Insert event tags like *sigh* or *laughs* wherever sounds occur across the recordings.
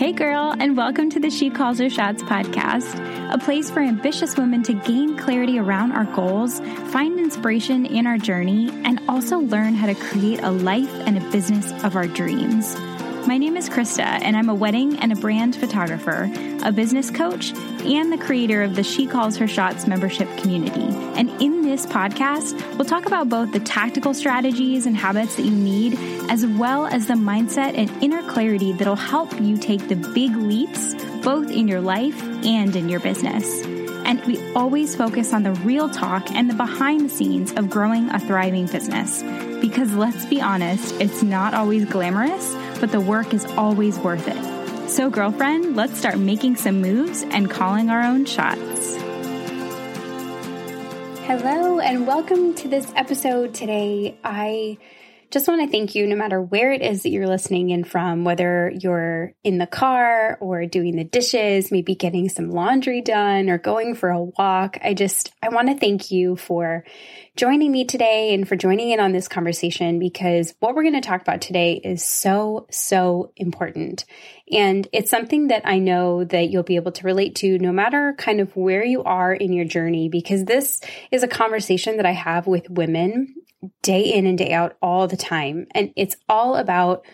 Hey, girl, and welcome to the She Calls Her Shots podcast, a place for ambitious women to gain clarity around our goals, find inspiration in our journey, and also learn how to create a life and a business of our dreams. My name is Krista, and I'm a wedding and a brand photographer, a business coach, and the creator of the She Calls Her Shots membership community. And in this podcast, we'll talk about both the tactical strategies and habits that you need, as well as the mindset and inner clarity that'll help you take the big leaps both in your life and in your business. And we always focus on the real talk and the behind the scenes of growing a thriving business. Because let's be honest, it's not always glamorous but the work is always worth it. So, girlfriend, let's start making some moves and calling our own shots. Hello, and welcome to this episode today. I just want to thank you no matter where it is that you're listening in from, whether you're in the car or doing the dishes, maybe getting some laundry done or going for a walk. I just, I want to thank you for joining me today and for joining in on this conversation because what we're going to talk about today is so, so important. And it's something that I know that you'll be able to relate to no matter kind of where you are in your journey, because this is a conversation that I have with women day in and day out all the time. And it's all about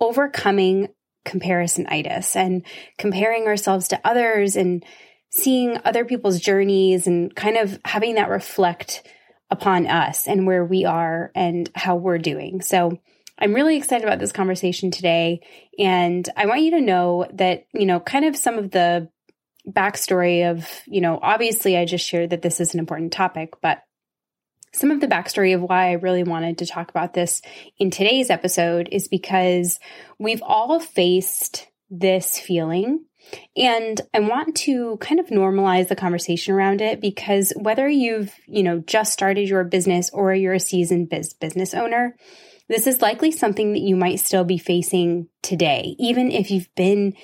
overcoming comparisonitis and comparing ourselves to others and seeing other people's journeys and kind of having that reflect upon us and where we are and how we're doing. So I'm really excited about this conversation today. And I want you to know that, you know, kind of some of the backstory of, you know, obviously I just shared that this is an important topic, but some of the backstory of why I really wanted to talk about this in today's episode is because we've all faced this feeling. And I want to kind of normalize the conversation around it because whether you've, you know, just started your business or you're a seasoned biz- business owner, this is likely something that you might still be facing today, even if you've been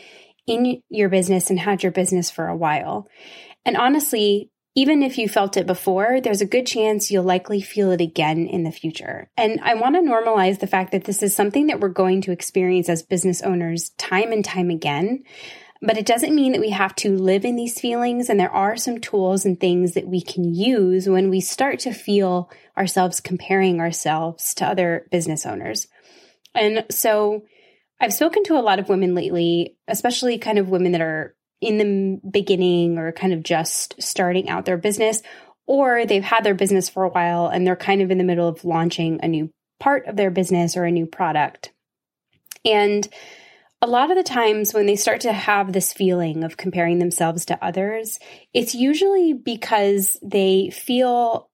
in your business and had your business for a while. And honestly, even if you felt it before, there's a good chance you'll likely feel it again in the future. And I want to normalize the fact that this is something that we're going to experience as business owners time and time again. But it doesn't mean that we have to live in these feelings. And there are some tools and things that we can use when we start to feel ourselves comparing ourselves to other business owners. And so I've spoken to a lot of women lately, especially kind of women that are in the beginning or kind of just starting out their business, or they've had their business for a while and they're kind of in the middle of launching a new part of their business or a new product. And a lot of the times when they start to have this feeling of comparing themselves to others, it's usually because they feel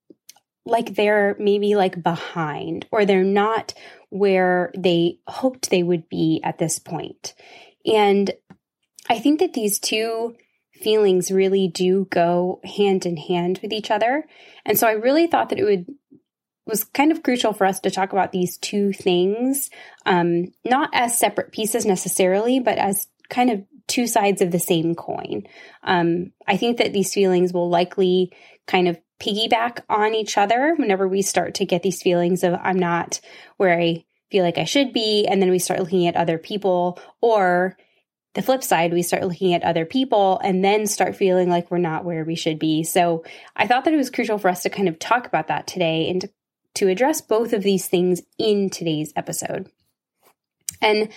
like they're maybe like behind or they're not where they hoped they would be at this point. And I think that these two feelings really do go hand in hand with each other. And so I really thought that it would was kind of crucial for us to talk about these two things, um, not as separate pieces necessarily, but as kind of two sides of the same coin. Um, I think that these feelings will likely kind of piggyback on each other whenever we start to get these feelings of I'm not where I feel like I should be, and then we start looking at other people, or the flip side, we start looking at other people and then start feeling like we're not where we should be. So I thought that it was crucial for us to kind of talk about that today and to, to address both of these things in today's episode. And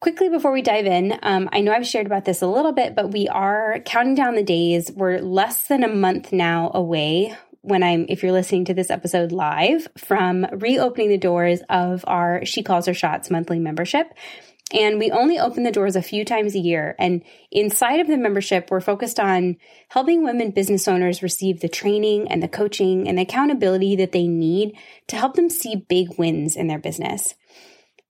quickly before we dive in, um, I know I've shared about this a little bit, but we are counting down the days. We're less than a month now away when I'm, if you're listening to this episode live, from reopening the doors of our She Calls Her Shots monthly membership. And we only open the doors a few times a year. And inside of the membership, we're focused on helping women business owners receive the training and the coaching and the accountability that they need to help them see big wins in their business.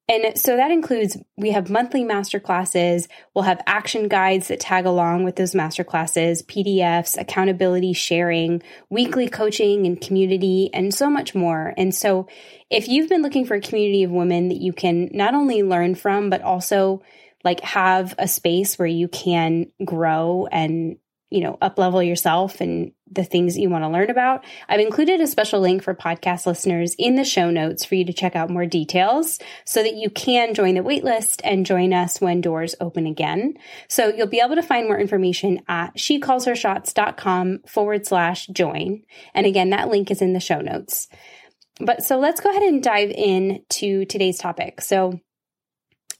And so that includes we have monthly master classes, we'll have action guides that tag along with those master classes, PDFs, accountability sharing, weekly coaching and community, and so much more. And so if you've been looking for a community of women that you can not only learn from, but also like have a space where you can grow and, you know, up level yourself and the things that you want to learn about. I've included a special link for podcast listeners in the show notes for you to check out more details so that you can join the waitlist and join us when doors open again. So you'll be able to find more information at shecallshershots.com forward slash join. And again, that link is in the show notes. But so let's go ahead and dive in to today's topic. So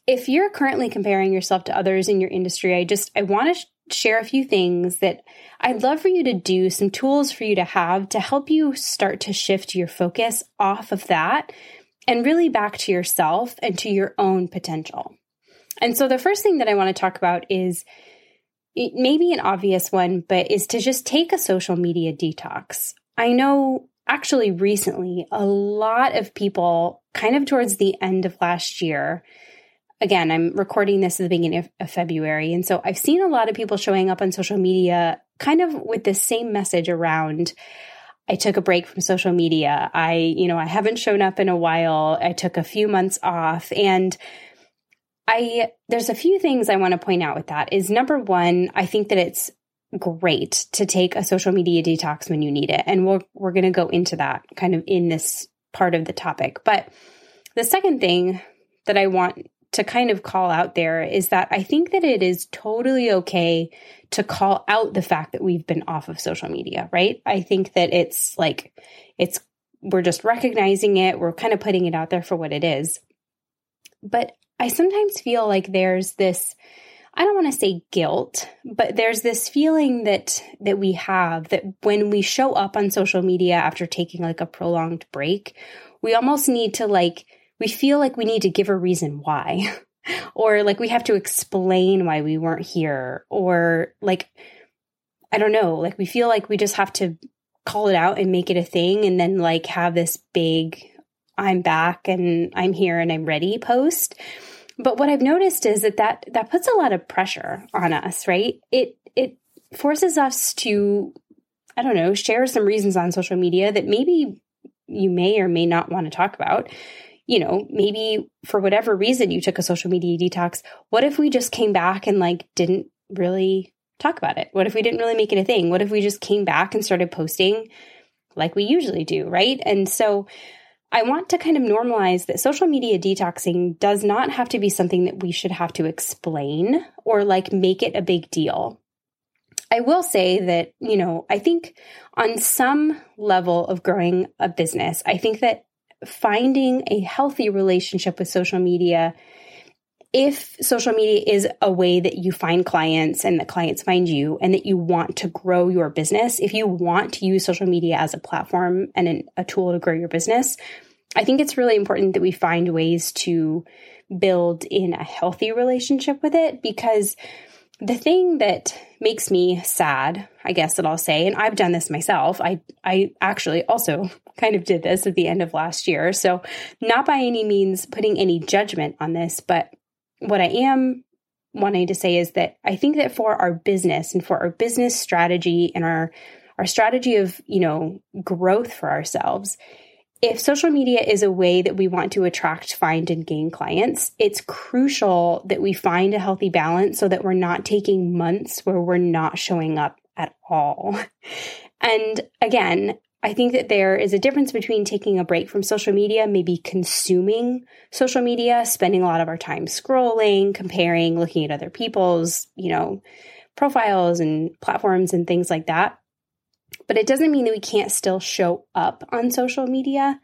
if you're currently comparing yourself to others in your industry, I just, I want to share a few things that I'd love for you to do, some tools for you to have to help you start to shift your focus off of that and really back to yourself and to your own potential. And so the first thing that I want to talk about is maybe an obvious one, but is to just take a social media detox. I know actually recently a lot of people kind of towards the end of last year again, I'm recording this at the beginning of, of, February. And so I've seen a lot of people showing up on social media kind of with the same message around. I took a break from social media. I, you know, I haven't shown up in a while. I took a few months off and I, there's a few things I want to point out with that is number one, I think that it's great to take a social media detox when you need it. And we're, we're going to go into that kind of in this part of the topic. But the second thing that I want to kind of call out there is that I think that it is totally okay to call out the fact that we've been off of social media, right? I think that it's like, it's, we're just recognizing it, we're kind of putting it out there for what it is. But I sometimes feel like there's this, I don't want to say guilt, but there's this feeling that that we have that when we show up on social media after taking like a prolonged break, we almost need to like we feel like we need to give a reason why, *laughs* or like we have to explain why we weren't here, or like, I don't know, like we feel like we just have to call it out and make it a thing and then like have this big, I'm back and I'm here and I'm ready post. But what I've noticed is that that, that puts a lot of pressure on us, right? It, it forces us to, I don't know, share some reasons on social media that maybe you may or may not want to talk about you know, maybe for whatever reason you took a social media detox. What if we just came back and like didn't really talk about it? What if we didn't really make it a thing? What if we just came back and started posting like we usually do, right? And so I want to kind of normalize that social media detoxing does not have to be something that we should have to explain or like make it a big deal. I will say that, you know, I think on some level of growing a business, I think that finding a healthy relationship with social media. If social media is a way that you find clients and that clients find you and that you want to grow your business, if you want to use social media as a platform and an, a tool to grow your business, I think it's really important that we find ways to build in a healthy relationship with it because the thing that makes me sad, I guess that I'll say, and I've done this myself. I I actually also *laughs* kind of did this at the end of last year. So not by any means putting any judgment on this, but what I am wanting to say is that I think that for our business and for our business strategy and our our strategy of, you know, growth for ourselves, if social media is a way that we want to attract, find, and gain clients, it's crucial that we find a healthy balance so that we're not taking months where we're not showing up at all. *laughs* And again, I think that there is a difference between taking a break from social media, maybe consuming social media, spending a lot of our time scrolling, comparing, looking at other people's, you know, profiles and platforms and things like that but it doesn't mean that we can't still show up on social media.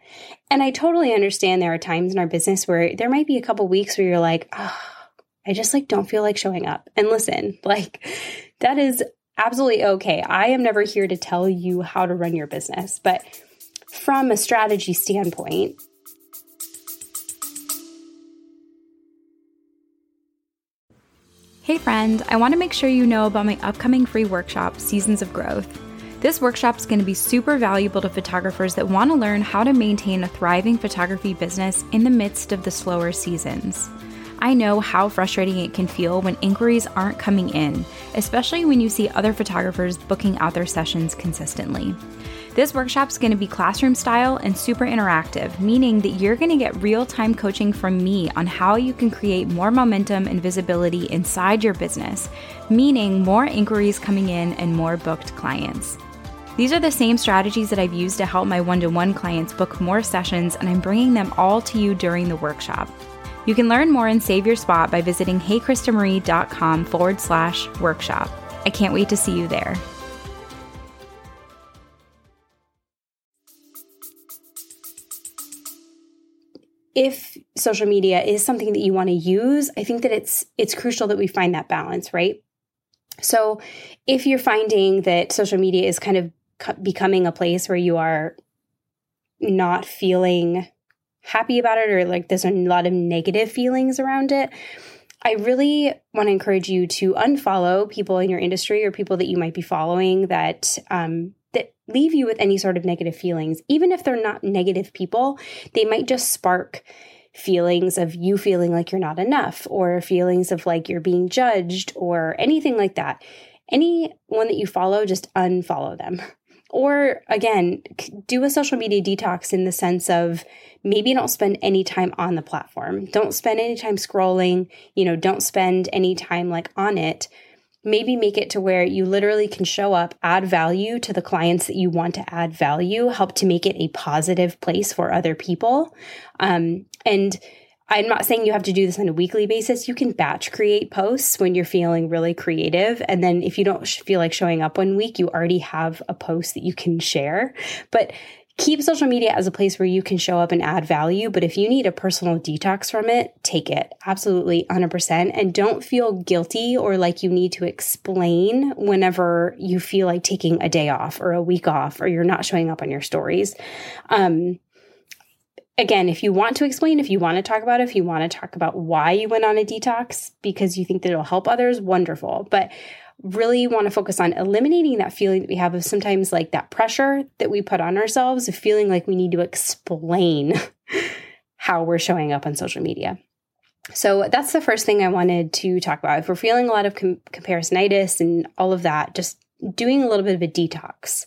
And I totally understand there are times in our business where there might be a couple weeks where you're like, oh, I just like don't feel like showing up. And listen, *laughs* like that is absolutely okay. I am never here to tell you how to run your business, but from a strategy standpoint, Hey friend, I want to make sure you know about my upcoming free workshop, Seasons of Growth. This workshop is going to be super valuable to photographers that want to learn how to maintain a thriving photography business in the midst of the slower seasons. I know how frustrating it can feel when inquiries aren't coming in, especially when you see other photographers booking out their sessions consistently. This workshop is going to be classroom style and super interactive, meaning that you're going to get real time coaching from me on how you can create more momentum and visibility inside your business, meaning more inquiries coming in and more booked clients. These are the same strategies that I've used to help my one to one clients book more sessions, and I'm bringing them all to you during the workshop. You can learn more and save your spot by visiting heykristamarie.com forward slash workshop. I can't wait to see you there. if social media is something that you want to use, I think that it's it's crucial that we find that balance, right? So, if you're finding that social media is kind of becoming a place where you are not feeling happy about it or like there's a lot of negative feelings around it, I really want to encourage you to unfollow people in your industry or people that you might be following that um, that leave you with any sort of negative feelings. Even if they're not negative people, they might just spark feelings of you feeling like you're not enough or feelings of like you're being judged or anything like that. Anyone that you follow, just unfollow them. Or again, do a social media detox in the sense of maybe don't spend any time on the platform. Don't spend any time scrolling, you know, don't spend any time like on it maybe make it to where you literally can show up, add value to the clients that you want to add value, help to make it a positive place for other people. Um, and I'm not saying you have to do this on a weekly basis. You can batch create posts when you're feeling really creative. And then if you don't feel like showing up one week, you already have a post that you can share. But keep social media as a place where you can show up and add value. But if you need a personal detox from it, take it absolutely 100%. And don't feel guilty or like you need to explain whenever you feel like taking a day off or a week off or you're not showing up on your stories. Um, again, if you want to explain, if you want to talk about it, if you want to talk about why you went on a detox because you think that it'll help others, wonderful. But really want to focus on eliminating that feeling that we have of sometimes like that pressure that we put on ourselves of feeling like we need to explain *laughs* how we're showing up on social media. So that's the first thing I wanted to talk about. If we're feeling a lot of com- comparisonitis and all of that, just doing a little bit of a detox.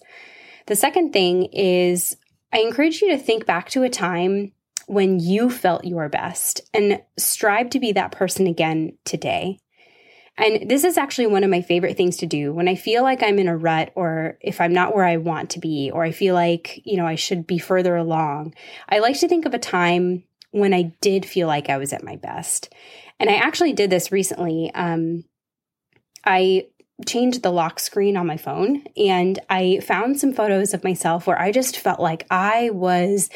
The second thing is I encourage you to think back to a time when you felt your best and strive to be that person again today. And this is actually one of my favorite things to do when I feel like I'm in a rut or if I'm not where I want to be or I feel like, you know, I should be further along. I like to think of a time when I did feel like I was at my best. And I actually did this recently. Um, I changed the lock screen on my phone and I found some photos of myself where I just felt like I was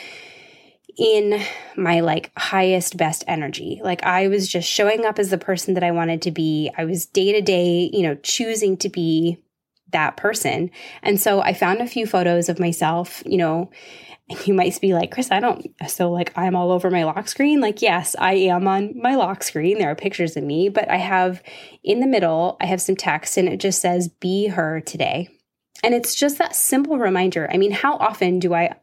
in my like highest best energy. Like I was just showing up as the person that I wanted to be. I was day to day, you know, choosing to be that person. And so I found a few photos of myself, you know, you might be like, Chris, I don't, so like I'm all over my lock screen. Like, yes, I am on my lock screen. There are pictures of me, but I have in the middle, I have some text and it just says, be her today. And it's just that simple reminder. I mean, how often do I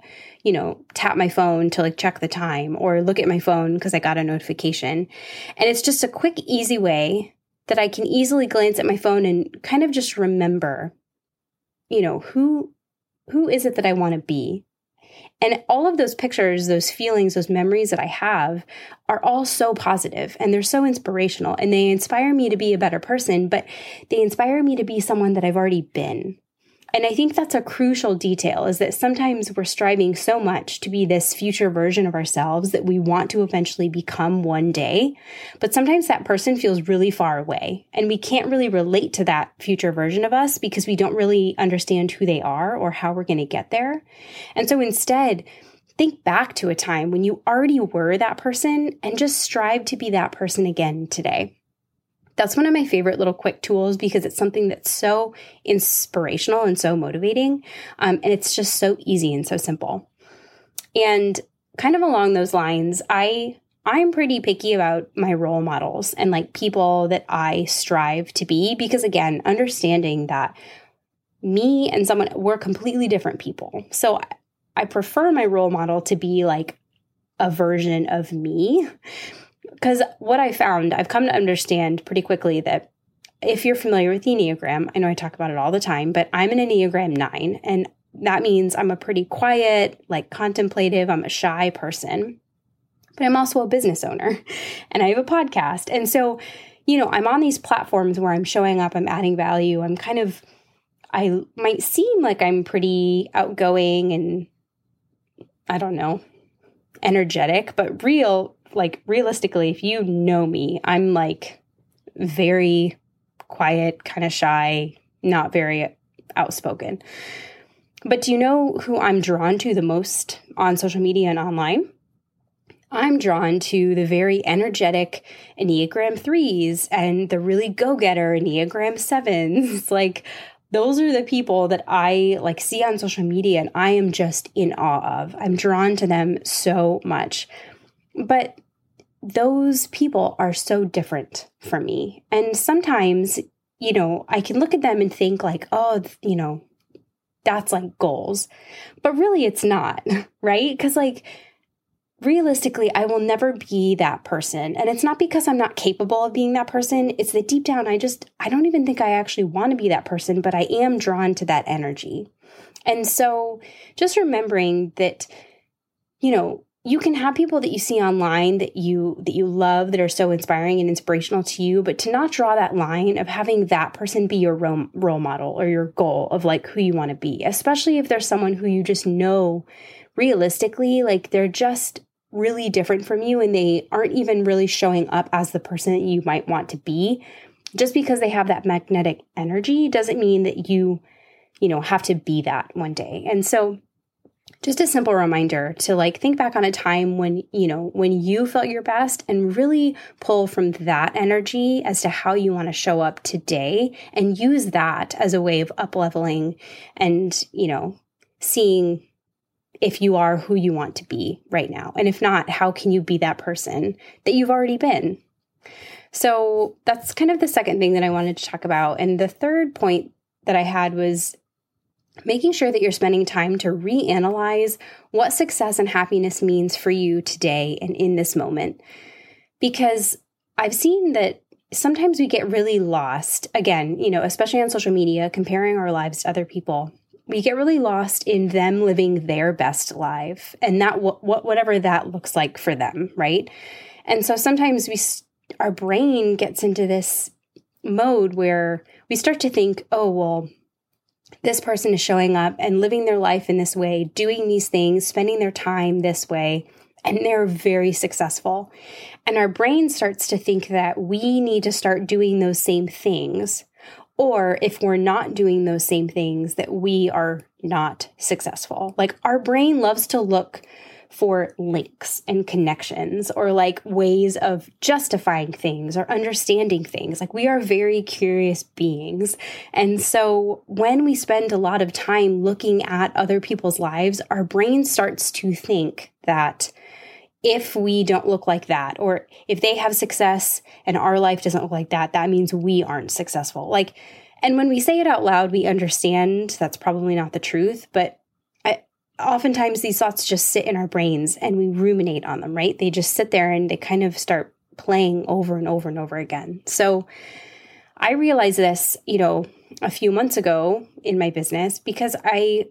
you know, tap my phone to like check the time or look at my phone because I got a notification. And it's just a quick, easy way that I can easily glance at my phone and kind of just remember, you know, who who is it that I want to be? And all of those pictures, those feelings, those memories that I have are all so positive and they're so inspirational and they inspire me to be a better person, but they inspire me to be someone that I've already been. And I think that's a crucial detail is that sometimes we're striving so much to be this future version of ourselves that we want to eventually become one day. But sometimes that person feels really far away and we can't really relate to that future version of us because we don't really understand who they are or how we're going to get there. And so instead, think back to a time when you already were that person and just strive to be that person again today. That's one of my favorite little quick tools because it's something that's so inspirational and so motivating. Um, and it's just so easy and so simple. And kind of along those lines, I I'm pretty picky about my role models and like people that I strive to be because again, understanding that me and someone we're completely different people. So I prefer my role model to be like a version of me because what I found, I've come to understand pretty quickly that if you're familiar with the Enneagram, I know I talk about it all the time, but I'm an Enneagram 9, and that means I'm a pretty quiet, like contemplative, I'm a shy person. But I'm also a business owner *laughs* and I have a podcast. And so, you know, I'm on these platforms where I'm showing up, I'm adding value, I'm kind of I might seem like I'm pretty outgoing and I don't know, energetic, but real, like realistically, if you know me, I'm like very quiet, kind of shy, not very outspoken. But do you know who I'm drawn to the most on social media and online? I'm drawn to the very energetic Enneagram 3s and the really go getter Enneagram 7s. *laughs* like, those are the people that I like see on social media and I am just in awe of. I'm drawn to them so much. But those people are so different from me. And sometimes, you know, I can look at them and think like, oh, you know, that's like goals. But really it's not, *laughs* right? Cuz like realistically, I will never be that person. And it's not because I'm not capable of being that person. It's that deep down, I just, I don't even think I actually want to be that person, but I am drawn to that energy. And so just remembering that, you know, you can have people that you see online that you that you love that are so inspiring and inspirational to you but to not draw that line of having that person be your role, role model or your goal of like who you want to be especially if there's someone who you just know realistically like they're just really different from you and they aren't even really showing up as the person that you might want to be. Just because they have that magnetic energy doesn't mean that you you know have to be that one day. And so just a simple reminder to like think back on a time when you know when you felt your best and really pull from that energy as to how you want to show up today and use that as a way of up leveling and you know seeing if you are who you want to be right now. And if not, how can you be that person that you've already been? So that's kind of the second thing that I wanted to talk about. And the third point that I had was making sure that you're spending time to reanalyze what success and happiness means for you today and in this moment. Because I've seen that sometimes we get really lost, again, you know, especially on social media, comparing our lives to other people we get really lost in them living their best life and that what whatever that looks like for them right and so sometimes we our brain gets into this mode where we start to think oh well this person is showing up and living their life in this way doing these things spending their time this way and they're very successful and our brain starts to think that we need to start doing those same things or if we're not doing those same things, that we are not successful. Like our brain loves to look for links and connections or like ways of justifying things or understanding things. Like we are very curious beings. And so when we spend a lot of time looking at other people's lives, our brain starts to think that if we don't look like that, or if they have success and our life doesn't look like that, that means we aren't successful. Like, and when we say it out loud, we understand that's probably not the truth, but oftentimes these thoughts just sit in our brains and we ruminate on them, right? They just sit there and they kind of start playing over and over and over again. So I realized this, you know, a few months ago in my business because I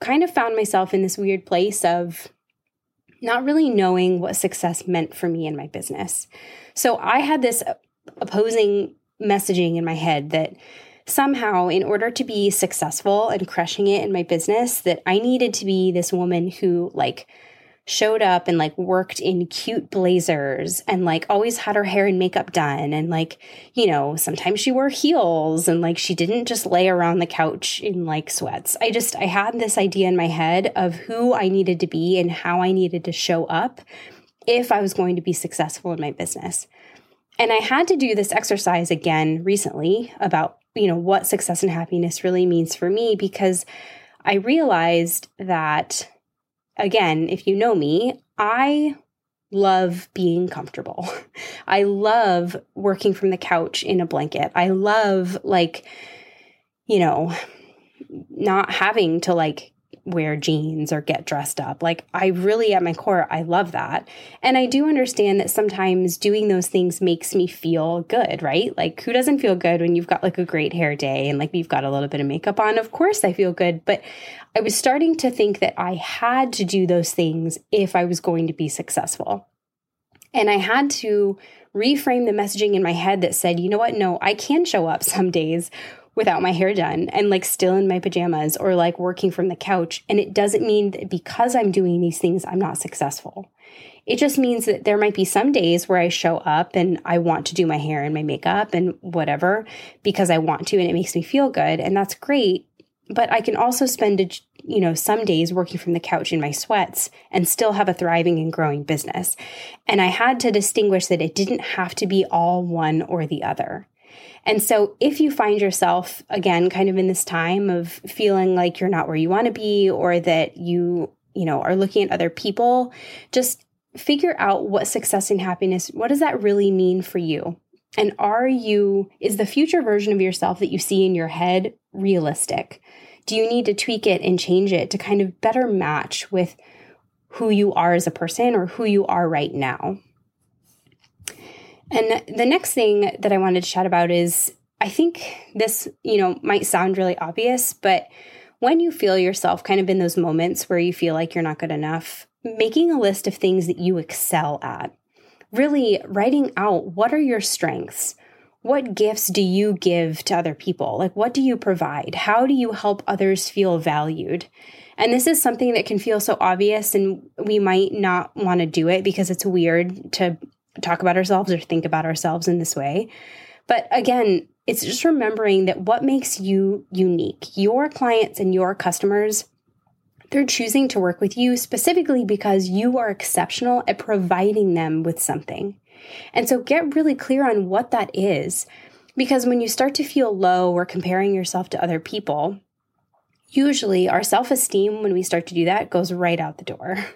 kind of found myself in this weird place of not really knowing what success meant for me in my business. So I had this opposing messaging in my head that somehow in order to be successful and crushing it in my business that I needed to be this woman who like showed up and like worked in cute blazers and like always had her hair and makeup done. And like you know sometimes she wore heels and like she didn't just lay around the couch in like sweats. I just i had this idea in my head of who i needed to be and how i needed to show up if i was going to be successful in my business and i had to do this exercise again recently about you know what success and happiness really means for me because i realized that again, if you know me, I love being comfortable. *laughs* I love working from the couch in a blanket. I love, like, you know, not having to like wear jeans or get dressed up. Like, I really, at my core, I love that. And I do understand that sometimes doing those things makes me feel good, right? Like, who doesn't feel good when you've got like a great hair day and like you've got a little bit of makeup on? Of course, I feel good. But I was starting to think that I had to do those things if I was going to be successful. And I had to reframe the messaging in my head that said, you know what? No, I can show up *laughs* some days without my hair done and like still in my pajamas or like working from the couch. And it doesn't mean that because I'm doing these things, I'm not successful. It just means that there might be some days where I show up and I want to do my hair and my makeup and whatever because I want to and it makes me feel good. And that's great. But I can also spend, a, you know, some days working from the couch in my sweats and still have a thriving and growing business. And I had to distinguish that it didn't have to be all one or the other. And so if you find yourself again kind of in this time of feeling like you're not where you want to be or that you, you know, are looking at other people, just figure out what success and happiness, what does that really mean for you? And are you, is the future version of yourself that you see in your head realistic? Do you need to tweak it and change it to kind of better match with who you are as a person or who you are right now? And the next thing that I wanted to chat about is I think this, you know, might sound really obvious, but when you feel yourself kind of in those moments where you feel like you're not good enough, making a list of things that you excel at. Really writing out what are your strengths? What gifts do you give to other people? Like, what do you provide? How do you help others feel valued? And this is something that can feel so obvious, and we might not want to do it because it's weird to talk about ourselves or think about ourselves in this way. But again, it's just remembering that what makes you unique, your clients and your customers they're choosing to work with you specifically because you are exceptional at providing them with something. And so get really clear on what that is. Because when you start to feel low or comparing yourself to other people, usually our self esteem, when we start to do that, goes right out the door. *laughs*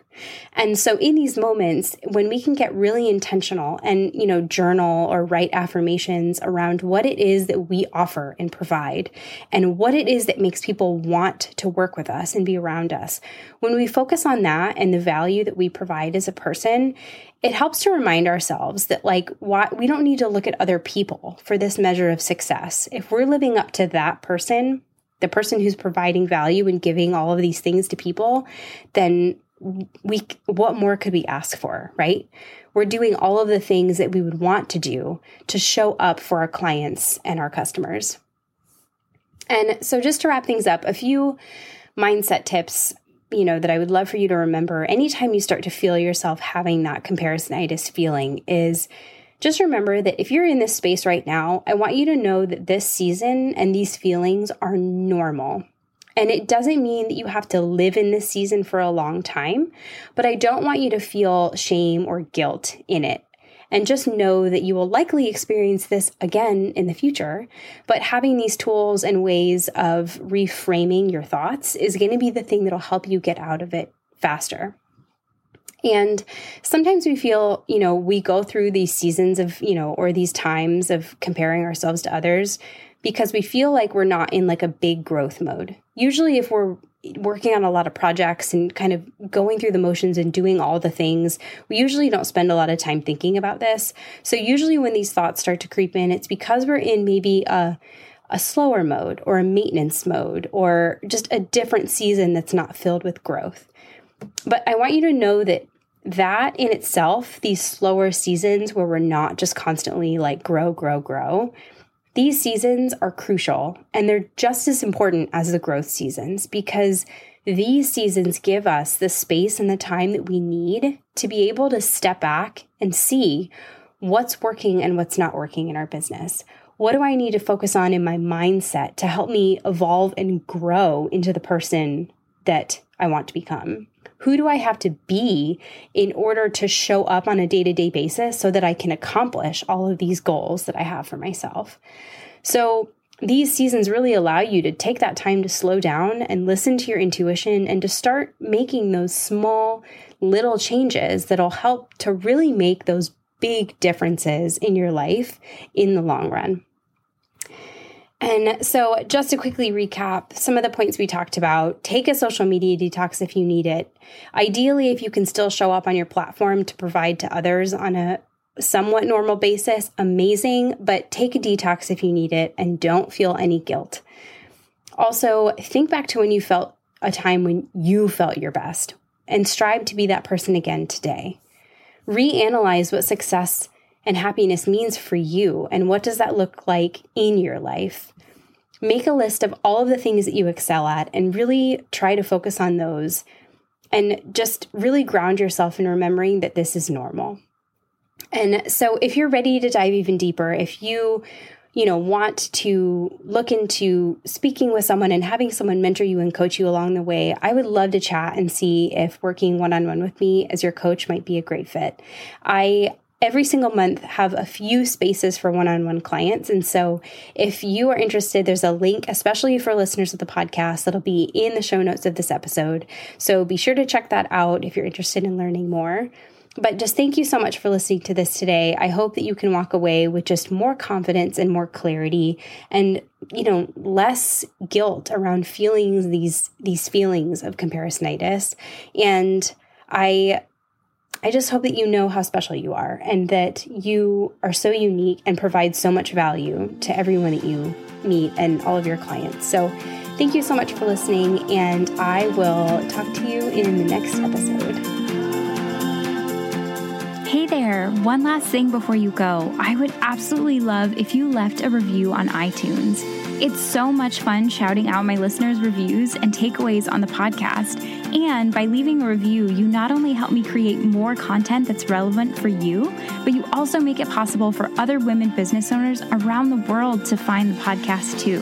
And so in these moments, when we can get really intentional and, you know, journal or write affirmations around what it is that we offer and provide and what it is that makes people want to work with us and be around us, when we focus on that and the value that we provide as a person, it helps to remind ourselves that like why we don't need to look at other people for this measure of success. If we're living up to that person, the person who's providing value and giving all of these things to people, then we what more could we ask for, right? We're doing all of the things that we would want to do to show up for our clients and our customers. And so just to wrap things up, a few mindset tips, you know, that I would love for you to remember anytime you start to feel yourself having that comparisonitis feeling is just remember that if you're in this space right now, I want you to know that this season and these feelings are normal. And it doesn't mean that you have to live in this season for a long time, but I don't want you to feel shame or guilt in it. And just know that you will likely experience this again in the future. But having these tools and ways of reframing your thoughts is going to be the thing that'll help you get out of it faster. And sometimes we feel, you know, we go through these seasons of, you know, or these times of comparing ourselves to others because we feel like we're not in like a big growth mode. Usually, if we're working on a lot of projects and kind of going through the motions and doing all the things, we usually don't spend a lot of time thinking about this. So, usually, when these thoughts start to creep in, it's because we're in maybe a a slower mode or a maintenance mode or just a different season that's not filled with growth. But I want you to know that that in itself, these slower seasons where we're not just constantly like grow, grow, grow, these seasons are crucial and they're just as important as the growth seasons because these seasons give us the space and the time that we need to be able to step back and see what's working and what's not working in our business. What do I need to focus on in my mindset to help me evolve and grow into the person that I want to become? Who do I have to be in order to show up on a day to day basis so that I can accomplish all of these goals that I have for myself? So, these seasons really allow you to take that time to slow down and listen to your intuition and to start making those small little changes that'll help to really make those big differences in your life in the long run. And so, just to quickly recap some of the points we talked about take a social media detox if you need it. Ideally, if you can still show up on your platform to provide to others on a somewhat normal basis, amazing, but take a detox if you need it and don't feel any guilt. Also, think back to when you felt a time when you felt your best and strive to be that person again today. Reanalyze what success and happiness means for you and what does that look like in your life make a list of all of the things that you excel at and really try to focus on those and just really ground yourself in remembering that this is normal. And so if you're ready to dive even deeper, if you you know want to look into speaking with someone and having someone mentor you and coach you along the way, I would love to chat and see if working one-on-one with me as your coach might be a great fit. I every single month have a few spaces for one-on-one clients. And so if you are interested there's a link especially for listeners of the podcast that'll be in the show notes of this episode. So be sure to check that out if you're interested in learning more. But just thank you so much for listening to this today. I hope that you can walk away with just more confidence and more clarity and you know less guilt around feelings these these feelings of comparisonitis. And I I just hope that you know how special you are and that you are so unique and provide so much value to everyone that you meet and all of your clients. So, thank you so much for listening, and I will talk to you in the next episode. Hey there, one last thing before you go. I would absolutely love if you left a review on iTunes. It's so much fun shouting out my listeners' reviews and takeaways on the podcast. And by leaving a review, you not only help me create more content that's relevant for you, but you also make it possible for other women business owners around the world to find the podcast too.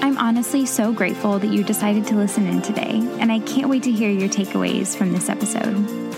I'm honestly so grateful that you decided to listen in today, and I can't wait to hear your takeaways from this episode.